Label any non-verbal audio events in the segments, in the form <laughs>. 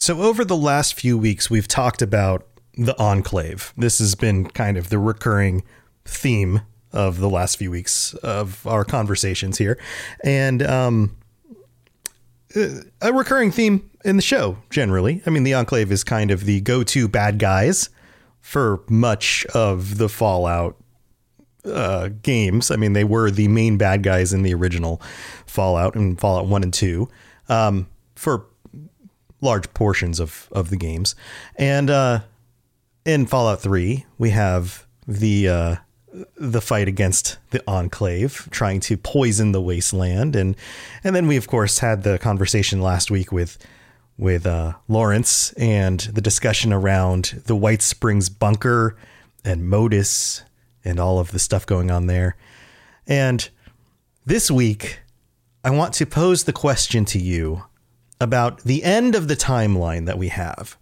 So, over the last few weeks, we've talked about the Enclave. This has been kind of the recurring theme of the last few weeks of our conversations here. And um, a recurring theme in the show, generally. I mean, the Enclave is kind of the go to bad guys for much of the Fallout uh, games. I mean, they were the main bad guys in the original Fallout and Fallout 1 and 2 um, for large portions of of the games. And uh, in Fallout 3, we have the uh, the fight against the Enclave, trying to poison the wasteland, and and then we of course had the conversation last week with with uh, Lawrence and the discussion around the White Springs bunker and Modus and all of the stuff going on there. And this week, I want to pose the question to you about the end of the timeline that we have.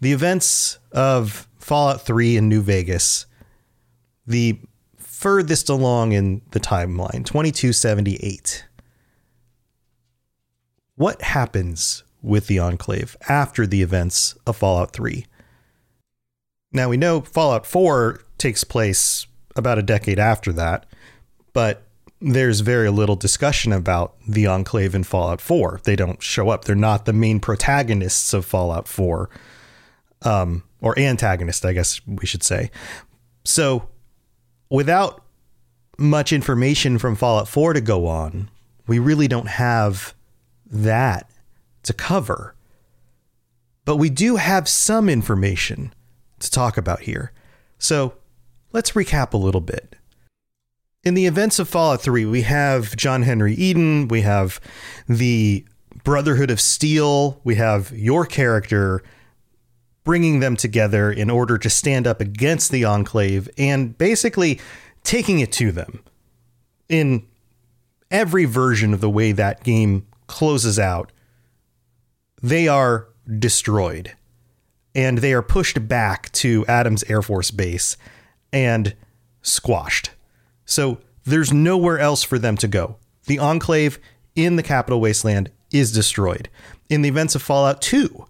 The events of Fallout 3 in New Vegas, the furthest along in the timeline, 2278. What happens with the Enclave after the events of Fallout 3? Now, we know Fallout 4 takes place about a decade after that, but there's very little discussion about the Enclave in Fallout 4. They don't show up. They're not the main protagonists of Fallout 4, um, or antagonist, I guess we should say. So, without much information from Fallout 4 to go on, we really don't have that to cover. But we do have some information to talk about here. So, let's recap a little bit in the events of Fallout 3, we have John Henry Eden, we have the Brotherhood of Steel, we have your character bringing them together in order to stand up against the Enclave and basically taking it to them in every version of the way that game closes out. They are destroyed and they are pushed back to Adams Air Force Base and squashed. So there's nowhere else for them to go. The Enclave in the Capital Wasteland is destroyed. In the events of Fallout 2,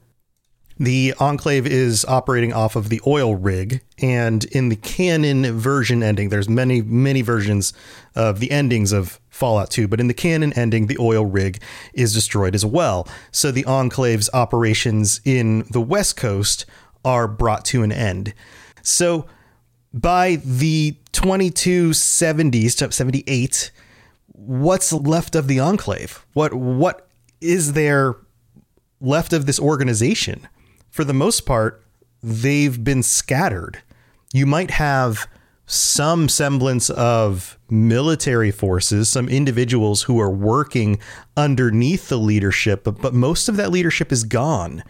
the Enclave is operating off of the oil rig, and in the canon version ending, there's many, many versions of the endings of Fallout 2, but in the canon ending, the oil rig is destroyed as well. So the Enclave's operations in the West Coast are brought to an end. So by the 2270s to 78 what's left of the enclave? What what is there left of this organization? For the most part they've been scattered. You might have some semblance of military forces, some individuals who are working underneath the leadership, but, but most of that leadership is gone.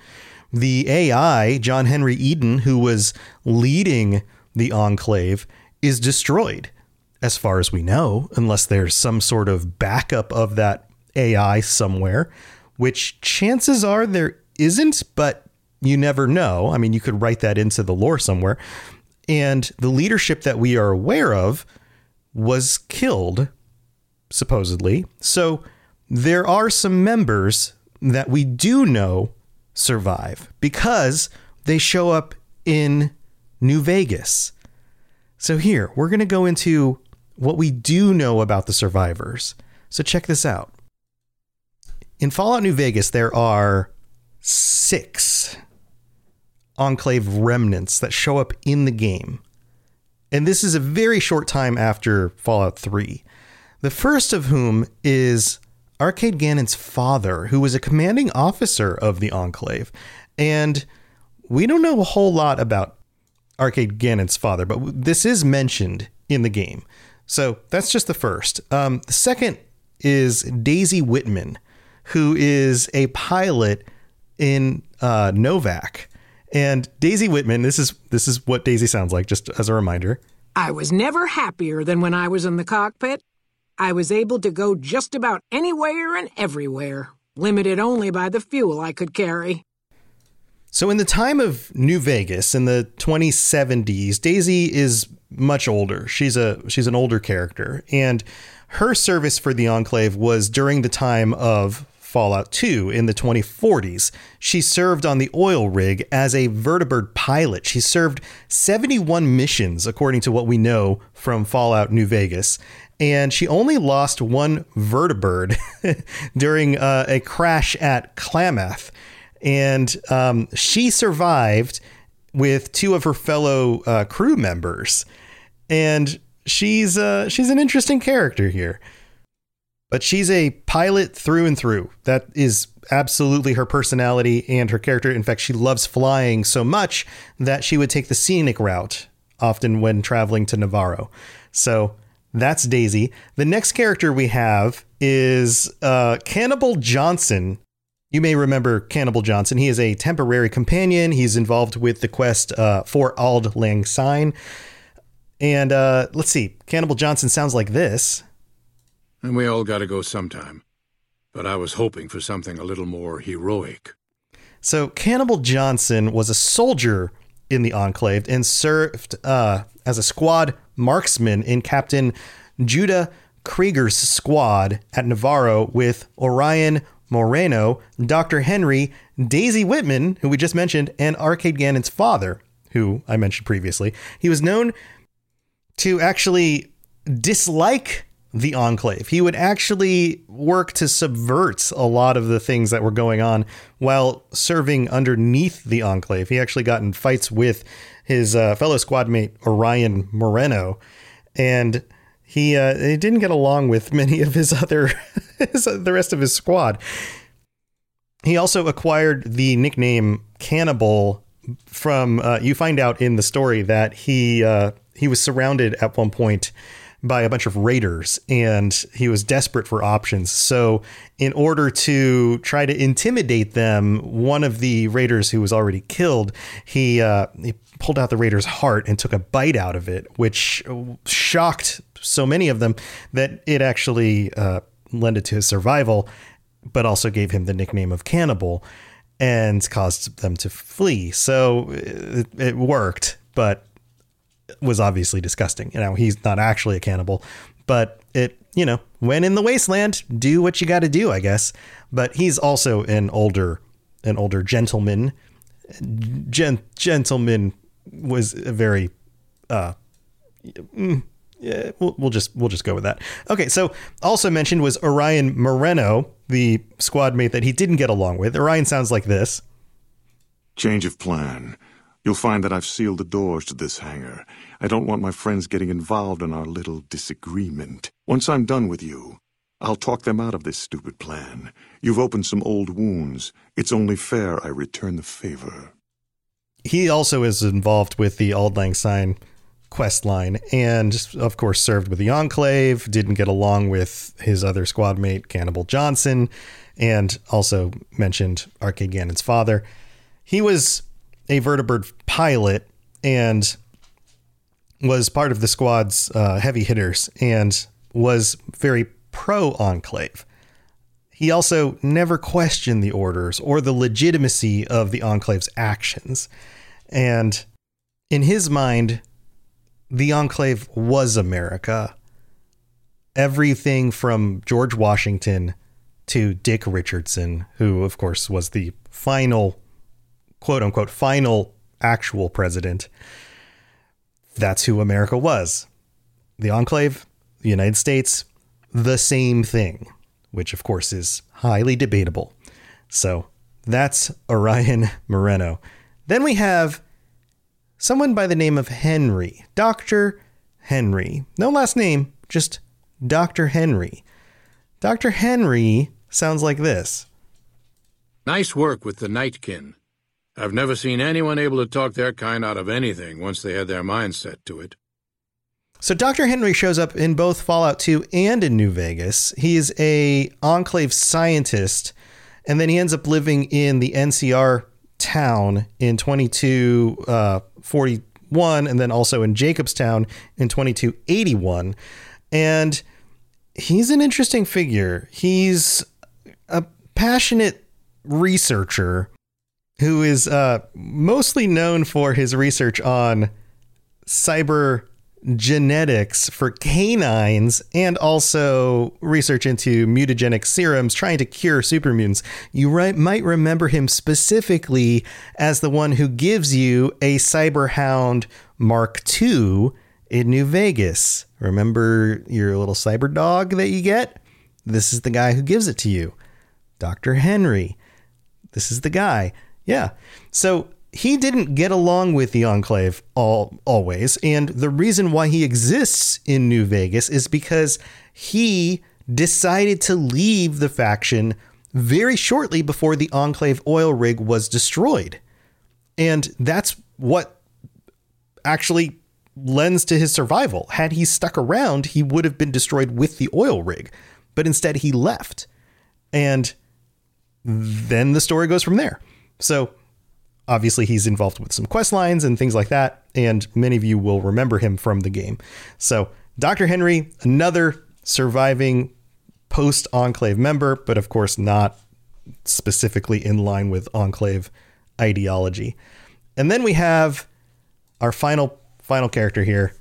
The AI, John Henry Eden, who was leading the Enclave is destroyed, as far as we know, unless there's some sort of backup of that AI somewhere, which chances are there isn't, but you never know. I mean, you could write that into the lore somewhere. And the leadership that we are aware of was killed, supposedly. So there are some members that we do know survive because they show up in New Vegas. So here, we're going to go into what we do know about the survivors. So check this out. In Fallout New Vegas, there are six Enclave remnants that show up in the game. And this is a very short time after Fallout 3. The first of whom is Arcade Gannon's father, who was a commanding officer of the Enclave. And we don't know a whole lot about Arcade Gannon's father, but this is mentioned in the game. So that's just the first. Um, the second is Daisy Whitman, who is a pilot in uh, Novac. And Daisy Whitman, this is this is what Daisy sounds like, just as a reminder. I was never happier than when I was in the cockpit. I was able to go just about anywhere and everywhere, limited only by the fuel I could carry. So, in the time of New Vegas in the 2070s, Daisy is much older. She's a she's an older character, and her service for the Enclave was during the time of Fallout 2 in the 2040s. She served on the oil rig as a vertibird pilot. She served 71 missions, according to what we know from Fallout New Vegas. And she only lost one vertibird <laughs> during uh, a crash at Klamath. And um, she survived with two of her fellow uh, crew members. And she's uh, she's an interesting character here but she's a pilot through and through. That is absolutely her personality and her character. In fact, she loves flying so much that she would take the scenic route often when traveling to Navarro. So that's Daisy. The next character we have is uh, Cannibal Johnson. You may remember Cannibal Johnson. He is a temporary companion. He's involved with the quest uh, for Auld Lang Syne. And uh, let's see, Cannibal Johnson sounds like this and we all gotta go sometime. But I was hoping for something a little more heroic. So, Cannibal Johnson was a soldier in the Enclave and served uh, as a squad marksman in Captain Judah Kreger's squad at Navarro with Orion Moreno, Dr. Henry, Daisy Whitman, who we just mentioned, and Arcade Gannon's father, who I mentioned previously. He was known to actually dislike the Enclave. He would actually work to subvert a lot of the things that were going on while serving underneath the Enclave. He actually got in fights with his uh, fellow squad mate Orion Moreno, and he uh, he didn't get along with many of his other <laughs> the rest of his squad. He also acquired the nickname Cannibal from. Uh, you find out in the story that he uh, he was surrounded at one point by a bunch of raiders and he was desperate for options. So, in order to try to intimidate them, one of the raiders who was already killed, he, uh, he pulled out the raider's heart and took a bite out of it, which shocked so many of them that it actually uh, lended to his survival, but also gave him the nickname of cannibal and caused them to flee. So, it, it worked, but was obviously disgusting. You know, he's not actually a cannibal, but it, you know, when in the wasteland, do what you got to do, I guess. But he's also an older, an older gentleman. Gen- gentleman was a very, uh, mm, yeah, we'll, we'll just we'll just go with that. Okay, so also mentioned was Orion Moreno, the squad mate that he didn't get along with. Orion sounds like this. Change of plan. You'll find that I've sealed the doors to this hangar. I don't want my friends getting involved in our little disagreement. Once I'm done with you, I'll talk them out of this stupid plan. You've opened some old wounds. It's only fair I return the favor. He also is involved with the Auld Lang Syne quest line and, of course, served with the Enclave, didn't get along with his other squad mate, Cannibal Johnson, and also mentioned Arcade Gannon's father. He was a vertibird pilot and was part of the squad's uh, heavy hitters and was very pro Enclave. he also never questioned the orders or the legitimacy of the Enclave's actions. And in his mind, the Enclave was America. Everything from George Washington to Dick Richardson, who, of course, was the final, quote unquote, final actual president. That's who America was. The Enclave, the United States, the same thing which of course is highly debatable. So that's Orion <laughs> Moreno. Then we have someone by the name of Henry, Dr. Henry. No last name, just Dr. Henry. Dr. Henry sounds like this. Nice work with the Nightkin. I've never seen anyone able to talk their kind out of anything once they had their mind set to it. So Dr. Henry shows up in both Fallout 2 and in New Vegas. He's a enclave scientist, and then he ends up living in the NCR town in 2241, uh, and then also in Jacobstown in 2281. And he's an interesting figure. He's a passionate researcher who is uh, mostly known for his research on cyber genetics for canines and also research into mutagenic serums trying to cure supermutants. You right, might remember him specifically as the one who gives you a Cyberhound Mark II in New Vegas. Remember your little cyber dog that you get? This is the guy who gives it to you. Dr. Henry. This is the guy. Yeah. So he didn't get along with the Enclave all always, and the reason why he exists in New Vegas is because he decided to leave the faction very shortly before the Enclave oil rig was destroyed. And that's what actually lends to his survival. Had he stuck around, he would have been destroyed with the oil rig. But instead, he left. And then the story goes from there. So obviously he's involved with some quest lines and things like that, and many of you will remember him from the game. So, Dr. Henry, another surviving post Enclave member, but of course not specifically in line with Enclave ideology. And then we have our final final character here,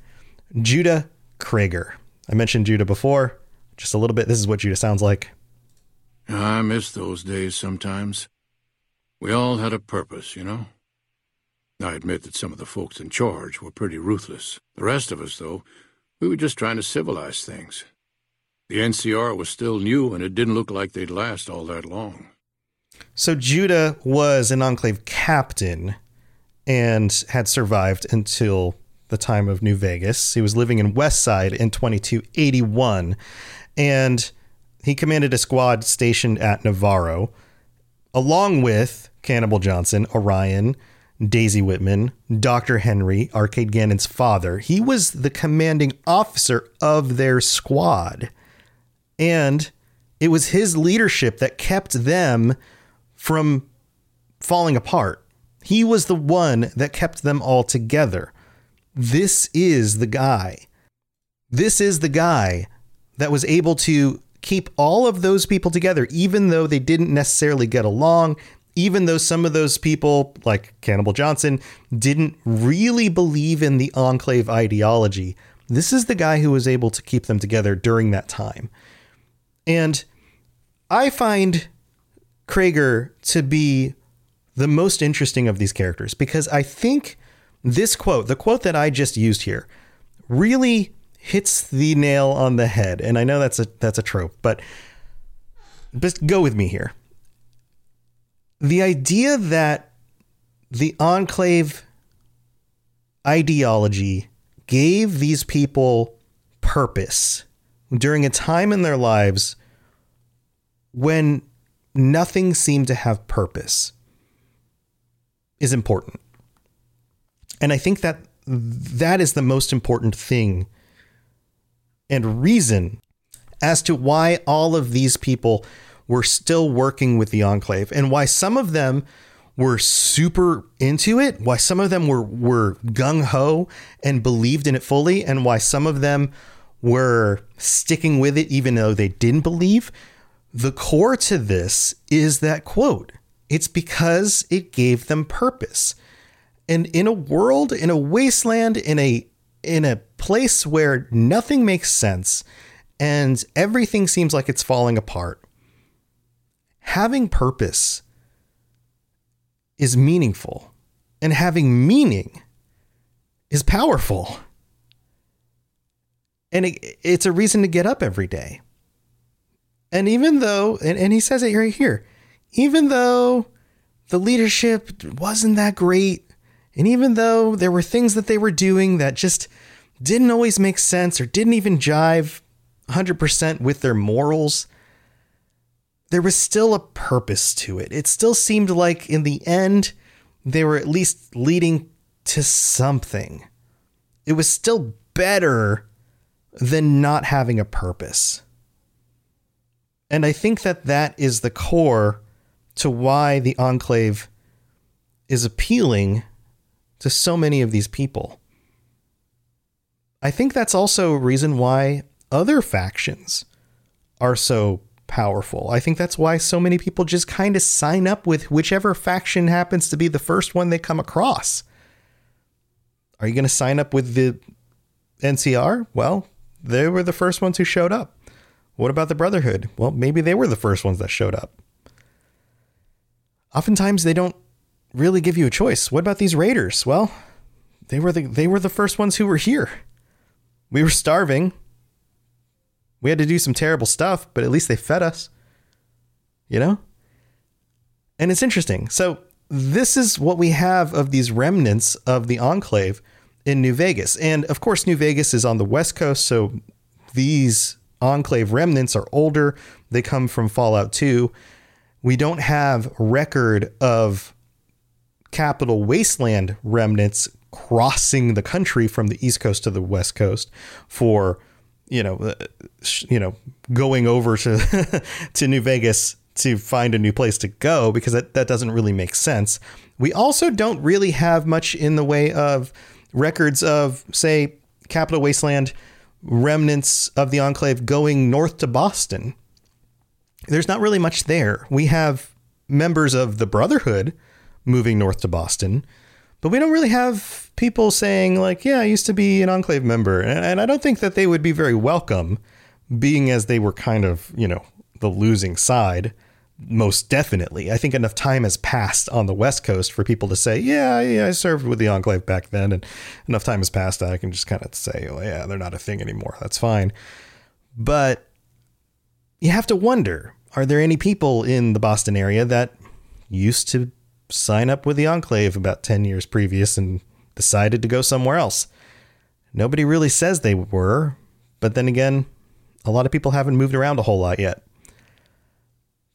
Judah Kreger. I mentioned Judah before, just a little bit. This is what Judah sounds like. I miss those days sometimes. We all had a purpose, you know? I admit that some of the folks in charge were pretty ruthless. The rest of us, though, we were just trying to civilize things. The NCR was still new, and it didn't look like they'd last all that long. So Judah was an Enclave captain and had survived until the time of New Vegas. He was living in Westside in 2281, and he commanded a squad stationed at Navarro, along with Cannibal Johnson, Orion, Daisy Whitman, Dr. Henry, Arcade Gannon's father. He was the commanding officer of their squad. And it was his leadership that kept them from falling apart. He was the one that kept them all together. This is the guy. This is the guy that was able to keep all of those people together, even though they didn't necessarily get along, even though some of those people, like Cannibal Johnson, didn't really believe in the Enclave ideology, this is the guy who was able to keep them together during that time. And I find Kreger to be the most interesting of these characters because I think this quote, the quote that I just used here, really hits the nail on the head. And I know that's a that's a trope, but just go with me here the idea that the enclave ideology gave these people purpose during a time in their lives when nothing seemed to have purpose is important. And I think that that is the most important thing and reason as to why all of these people were still working with the Enclave and why some of them were super into it, why some of them were were gung ho and believed in it fully, and why some of them were sticking with it even though they didn't believe. the core to this is that quote. It's because it gave them purpose. And in a world, in a wasteland, in a in a place where nothing makes sense and everything seems like it's falling apart, having purpose is meaningful. And having meaning is powerful. And it, it's a reason to get up every day. And even though, and, and he says it right here, even though the leadership wasn't that great, and even though there were things that they were doing that just didn't always make sense or didn't even jive 100% with their morals, there was still a purpose to it. It still seemed like in the end, they were at least leading to something. It was still better than not having a purpose. And I think that that is the core to why the Enclave is appealing to so many of these people. I think that's also a reason why other factions are so powerful. I think that's why so many people just kind of sign up with whichever faction happens to be the first one they come across. Are you going to sign up with the NCR? Well, they were the first ones who showed up. What about the Brotherhood? Well, maybe they were the first ones that showed up. Oftentimes they don't really give you a choice. What about these raiders? Well, they were the they were the first ones who were here. We were starving. We had to do some terrible stuff, but at least they fed us. You know? And it's interesting. So, this is what we have of these remnants of the enclave in New Vegas. And of course, New Vegas is on the West Coast, so these enclave remnants are older. They come from Fallout 2. We don't have record of capital wasteland remnants crossing the country from the east coast to the west coast for you know, uh, you know, going over to <laughs> to New Vegas to find a new place to go because that, that doesn't really make sense. We also don't really have much in the way of records of, say, Capital Wasteland remnants of the Enclave going north to Boston. There's not really much there. We have members of the Brotherhood moving north to Boston, but we don't really have people saying like, "Yeah, I used to be an Enclave member," and, and I don't think that they would be very welcome, being as they were kind of you know the losing side. Most definitely, I think enough time has passed on the West Coast for people to say, "Yeah, yeah I served with the Enclave back then," and enough time has passed that I can just kind of say, "Oh yeah, they're not a thing anymore." That's fine, but you have to wonder: Are there any people in the Boston area that used to sign up with the Enclave about 10 years previous and decided to go somewhere else. Nobody really says they were, but then again, a lot of people haven't moved around a whole lot yet.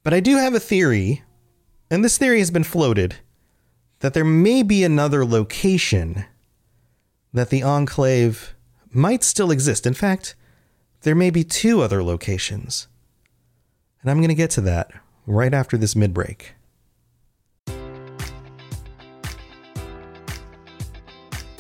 But I do have a theory, and this theory has been floated, that there may be another location that the Enclave might still exist. In fact, there may be two other locations. And I'm going to get to that right after this mid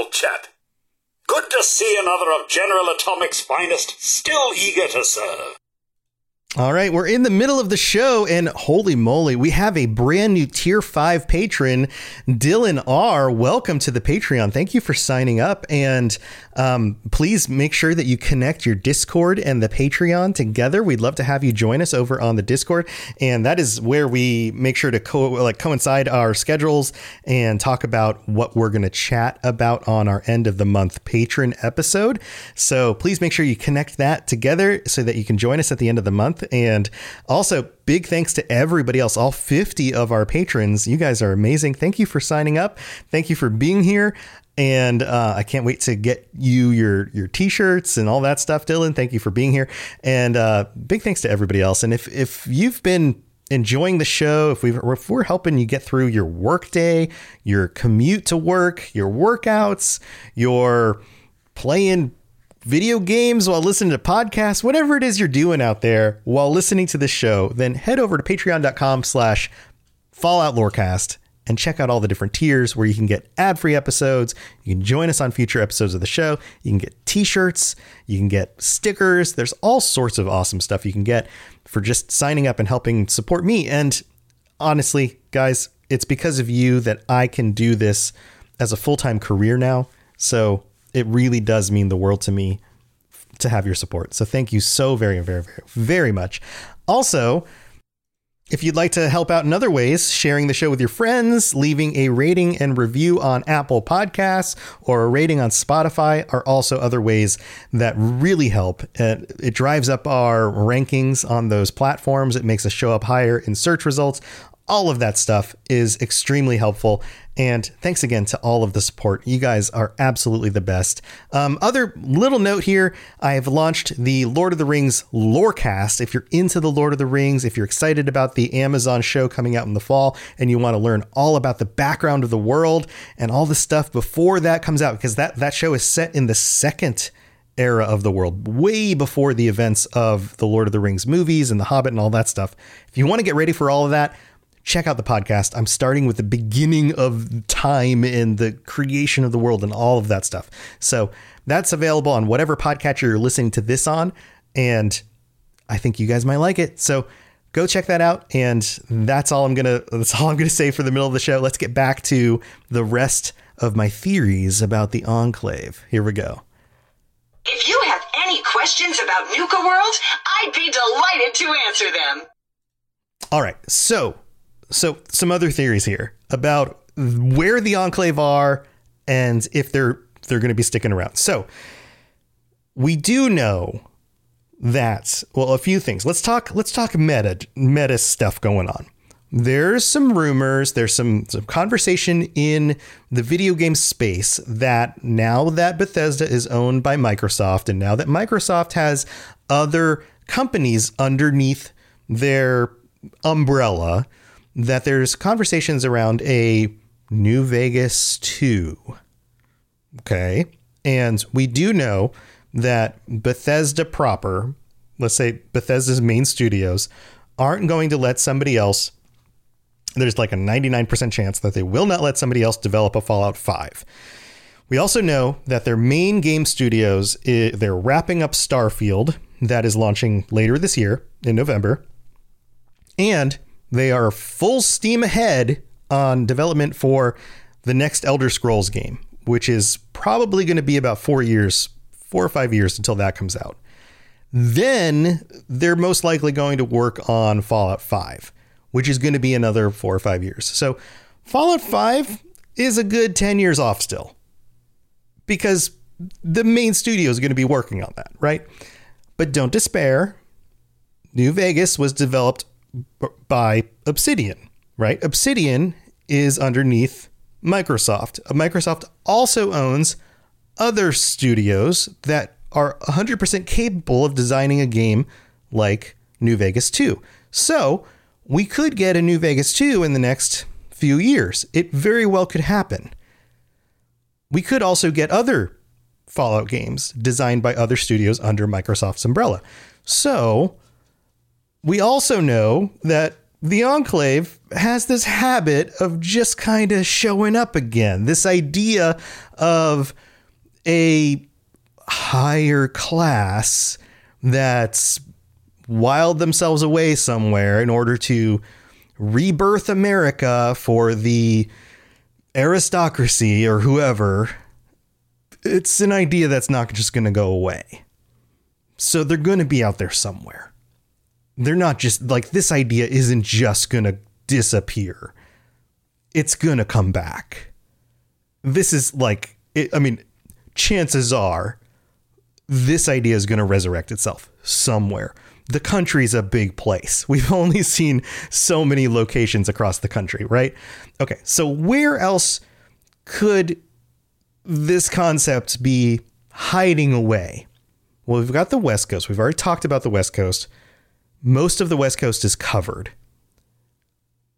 Old chap. Good to see another of General Atomics' finest still eager to serve. All right, we're in the middle of the show, and holy moly, we have a brand new tier five patron, Dylan R. Welcome to the Patreon. Thank you for signing up, and um, please make sure that you connect your Discord and the Patreon together. We'd love to have you join us over on the Discord, and that is where we make sure to co- like coincide our schedules and talk about what we're going to chat about on our end of the month patron episode. So please make sure you connect that together so that you can join us at the end of the month. And also, big thanks to everybody else, all 50 of our patrons. You guys are amazing. Thank you for signing up. Thank you for being here. And uh, I can't wait to get you your your t-shirts and all that stuff, Dylan. Thank you for being here, and uh, big thanks to everybody else. And if if you've been enjoying the show, if we if we're helping you get through your workday, your commute to work, your workouts, your playing video games while listening to podcasts, whatever it is you're doing out there while listening to this show, then head over to patreon.com slash Fallout Lorecast and check out all the different tiers where you can get ad-free episodes. You can join us on future episodes of the show. You can get t-shirts. You can get stickers. There's all sorts of awesome stuff you can get for just signing up and helping support me. And honestly, guys, it's because of you that I can do this as a full-time career now. So it really does mean the world to me to have your support. So thank you so very, very, very, very much. Also, if you'd like to help out in other ways, sharing the show with your friends, leaving a rating and review on Apple Podcasts or a rating on Spotify are also other ways that really help. It drives up our rankings on those platforms. It makes us show up higher in search results. All of that stuff is extremely helpful. And thanks again to all of the support. You guys are absolutely the best. Um, other little note here I have launched the Lord of the Rings Lorecast. If you're into the Lord of the Rings, if you're excited about the Amazon show coming out in the fall, and you want to learn all about the background of the world and all the stuff before that comes out, because that, that show is set in the second era of the world, way before the events of the Lord of the Rings movies and the Hobbit and all that stuff. If you want to get ready for all of that, check out the podcast. I'm starting with the beginning of time and the creation of the world and all of that stuff. So that's available on whatever podcatcher you're listening to this on. And I think you guys might like it. So go check that out. And that's all I'm gonna <laughs> that's all I'm gonna say for the middle of the show. Let's get back to the rest of my theories about the Enclave. Here we go. If you have any questions about Nuka World, I'd be delighted to answer them. All right. So so some other theories here about where the enclave are and if they're they're going to be sticking around. So we do know that well a few things. Let's talk let's talk meta meta stuff going on. There's some rumors, there's some, some conversation in the video game space that now that Bethesda is owned by Microsoft and now that Microsoft has other companies underneath their umbrella, that there's conversations around a New Vegas 2. Okay. And we do know that Bethesda proper, let's say Bethesda's main studios, aren't going to let somebody else. There's like a 99% chance that they will not let somebody else develop a Fallout 5. We also know that their main game studios, eh, they're wrapping up Starfield, that is launching later this year in November. And they are full steam ahead on development for the next Elder Scrolls game, which is probably going to be about four years, four or five years until that comes out. Then they're most likely going to work on Fallout 5, which is going to be another four or five years. So Fallout 5 is a good 10 years off still because the main studio is going to be working on that, right? But don't despair. New Vegas was developed by Obsidian, right? Obsidian is underneath Microsoft. Uh, Microsoft also owns other studios that are 100% capable of designing a game like New Vegas 2. So, we could get a New Vegas 2 in the next few years. It very well could happen. We could also get other Fallout games designed by other studios under Microsoft's umbrella. So, we also know that the Enclave has this habit of just kind of showing up again. This idea of a higher class that's wiled themselves away somewhere in order to rebirth America for the aristocracy or whoever, it's an idea that's not just going to go away. So they're going to be out there somewhere. They're not just like this idea isn't just going to disappear. It's going to come back. This is like, it, I mean, chances are this idea is going to resurrect itself somewhere. The country's a big place. <laughs> We've only seen so many locations across the country, right? Okay, so where else could this concept be hiding away? Well, we've got the West Coast. We've already talked about the West Coast. Most of the West Coast is covered.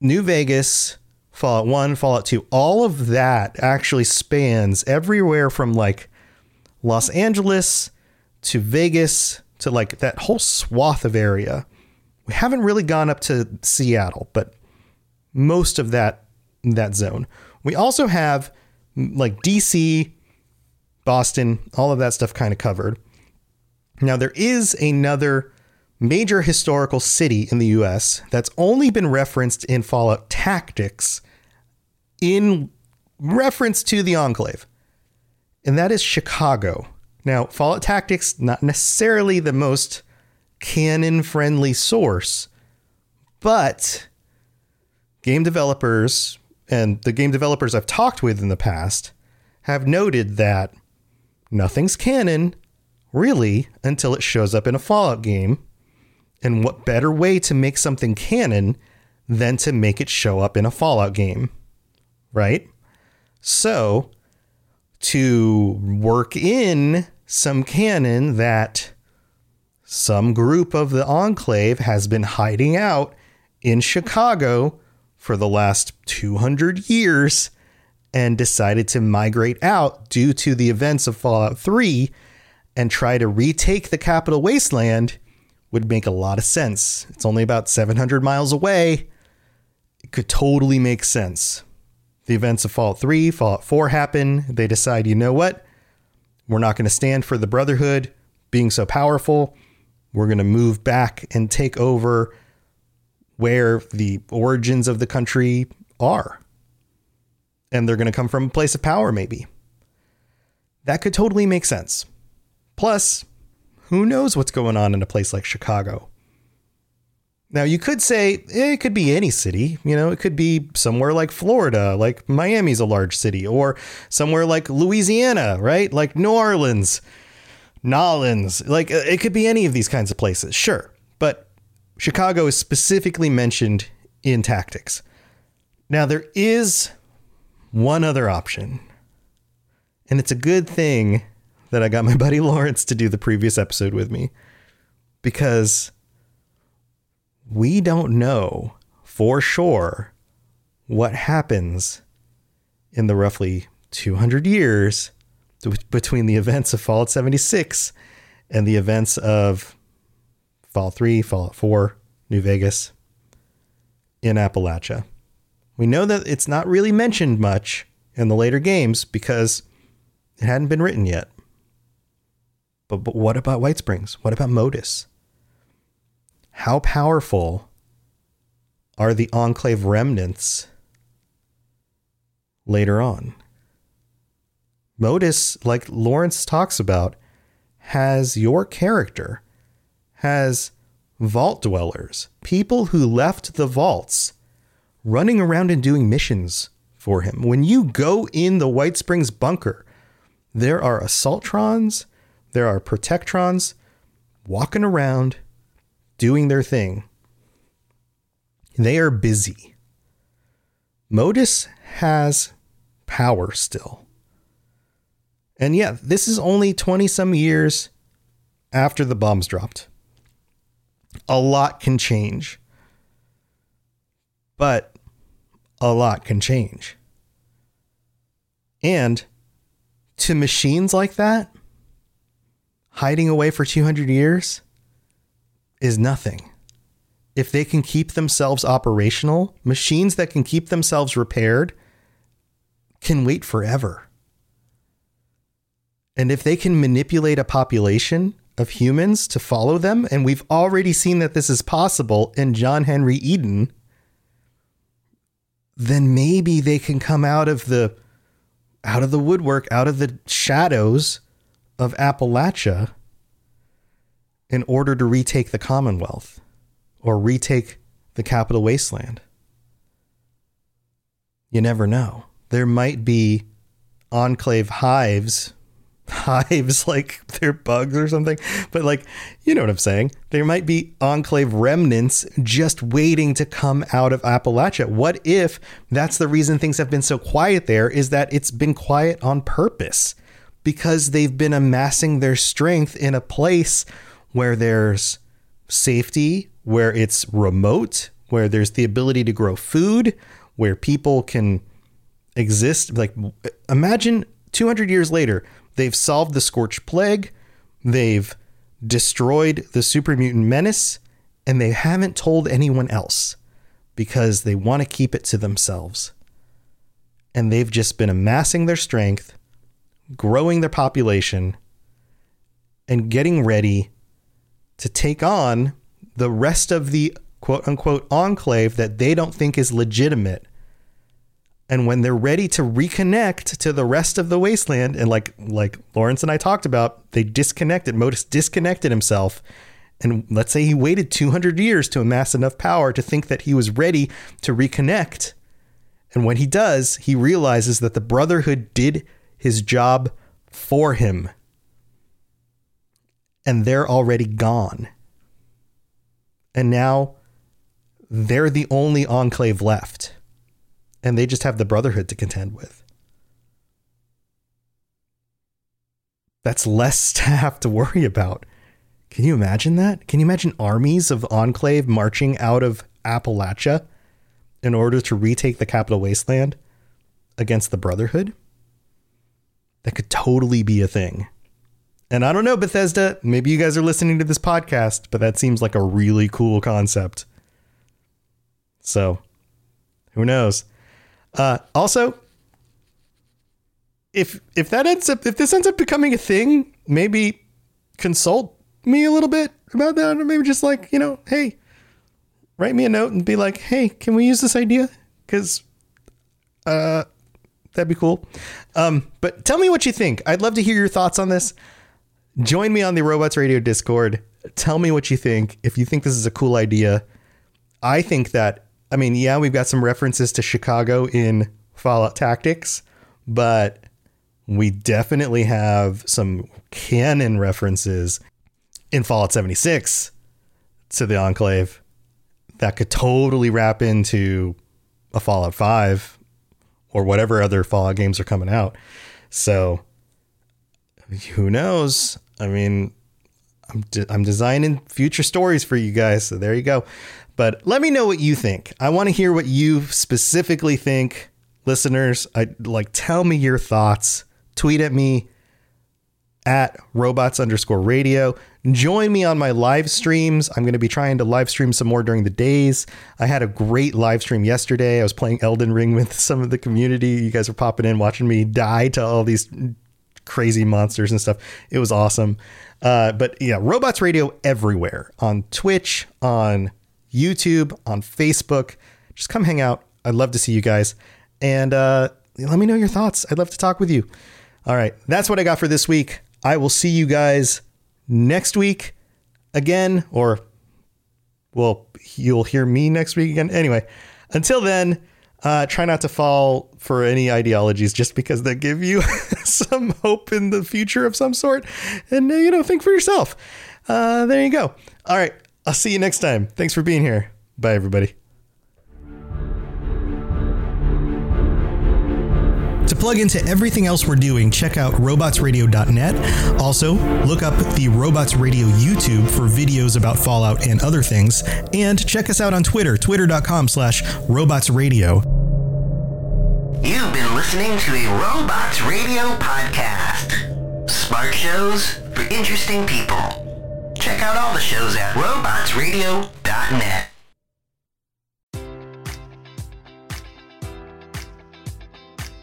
New Vegas, Fallout 1, Fallout 2, all of that actually spans everywhere from like Los Angeles to Vegas to like that whole swath of area. We haven't really gone up to Seattle, but most of that that zone. We also have like DC, Boston, all of that stuff kind of covered. Now there is another major historical city in the US that's only been referenced in Fallout Tactics in reference to the Enclave. And that is Chicago. Now, Fallout Tactics, not necessarily the most canon friendly source, but game developers and the game developers I've talked with in the past have noted that nothing's canon really until it shows up in a Fallout game. And what better way to make something canon than to make it show up in a Fallout game? Right? So, to work in some canon that some group of the Enclave has been hiding out in Chicago for the last 200 years and decided to migrate out due to the events of Fallout 3 and try to retake the capital wasteland would make a lot of sense. It's only about 700 miles away. It could totally make sense. The events of Fallout 3, Fallout 4 happen. They decide, you know what? We're not going to stand for the Brotherhood being so powerful. We're going to move back and take over where the origins of the country are. And they're going to come from a place of power, maybe. That could totally make sense. Plus, who knows what's going on in a place like Chicago? Now, you could say eh, it could be any city. You know, it could be somewhere like Florida, like Miami's a large city, or somewhere like Louisiana, right? Like New Orleans, Nolens. Like uh, it could be any of these kinds of places, sure. But Chicago is specifically mentioned in tactics. Now, there is one other option, and it's a good thing that I got my <laughs> buddy Lawrence to do the previous episode with me because we don't know for sure what happens in the roughly 200 years between the events of Fallout 76 and the events of Fallout 3, Fallout 4, New Vegas in Appalachia. We know that it's not really mentioned much in the later games because it hadn't been written yet. But, but what about White Springs? What about Modus? How powerful are the Enclave remnants later on? Modus, like Lawrence talks about, has your character, has vault dwellers, people who left the vaults, running around and doing missions for him. When you go in the White Springs bunker, there are assaultrons, there are protectrons walking around doing their thing. They are busy. Modus has power still. And yeah, this is only 20 some years after the bombs dropped. A lot can change. But a lot can change. And to machines like that, hiding away for 200 years, is nothing. If they can keep themselves operational, machines that can keep themselves repaired can wait forever. And if they can manipulate a population of humans to follow them, and we've already seen that this is possible in John Henry Eden, then maybe they can come out of the out of the woodwork, out of the shadows of Appalachia in order to retake the Commonwealth or retake the capital wasteland. You never know. There might be enclave hives <laughs> hives like they're bugs or something but like you know what i'm saying there might be enclave remnants just waiting to come out of appalachia what if that's the reason things have been so quiet there is that it's been quiet on purpose because they've been amassing their strength in a place where there's safety where it's remote where there's the ability to grow food where people can exist. Like imagine 200 years later they've solved the scorched plague they've destroyed the super mutant menace and they haven't told anyone else because they want to keep it to themselves. And they've just been amassing their strength growing their population and getting ready to take on the rest of the quote unquote enclave that they don't think is legitimate. And when they're ready to reconnect to the rest of the wasteland and like like Lawrence and I talked about they disconnected Modus disconnected himself. And let's say he waited 200 years to amass enough power to think that he was ready to reconnect. And when he does he realizes that the brotherhood did his job for him and they're already gone and now they're the only enclave left and they just have the Brotherhood to contend with. That's less <laughs> to have to worry about. Can you imagine that? Can you imagine armies of Enclave marching out of Appalachia in order to retake the capital wasteland against the Brotherhood? That could totally be a thing. And I don't know, Bethesda, maybe you guys are listening to this podcast, but that seems like a really cool concept. So, who knows? Uh, also, if if that ends up if this ends up becoming a thing, maybe consult me a little bit about that, or maybe just like you know, hey, write me a note and be like, hey, can we use this idea? Because uh, that'd be cool. Um, but tell me what you think. I'd love to hear your thoughts on this. Join me on the Robots Radio Discord. Tell me what you think. If you think this is a cool idea, I think that I mean, yeah, we've got some references to Chicago in Fallout Tactics, but we definitely have some canon references in Fallout 76 to the Enclave that could totally wrap into a Fallout 5 or whatever other Fallout games are coming out. So who knows? I mean, I'm de- I'm designing future stories for you guys. So there you go. But let me know what you think. I want to hear what you specifically think, listeners. I like tell me your thoughts. Tweet at me at robots underscore radio. Join me on my live streams. I'm going to be trying to live stream some more during the days. I had a great live stream yesterday. I was playing Elden Ring <laughs> with some of the community. You guys are popping in, watching me die to all these crazy monsters and stuff. It was awesome. Uh, but yeah, robots radio everywhere on Twitch, on YouTube, on Facebook. Just come hang out. I'd love to see you guys. And uh, let me know your thoughts. I'd love to talk with you. All right. That's what I got for this week. I will see you guys next week again, or well, you'll hear me next week again. Anyway, until then, uh, try not to fall for any ideologies just because they give you <laughs> some hope in the future of some sort. And, uh, you know, think for yourself. Uh, there you go. All right. I'll see you next time. Thanks for being here. Bye, everybody. Plug into everything else we're doing, check out robotsradio.net. Also, look up the Robots Radio YouTube for videos about Fallout and other things. And check us out on Twitter, twitter.com slash robotsradio. You've been listening to a Robots Radio podcast. Smart shows for interesting people. Check out all the shows at robotsradio.net.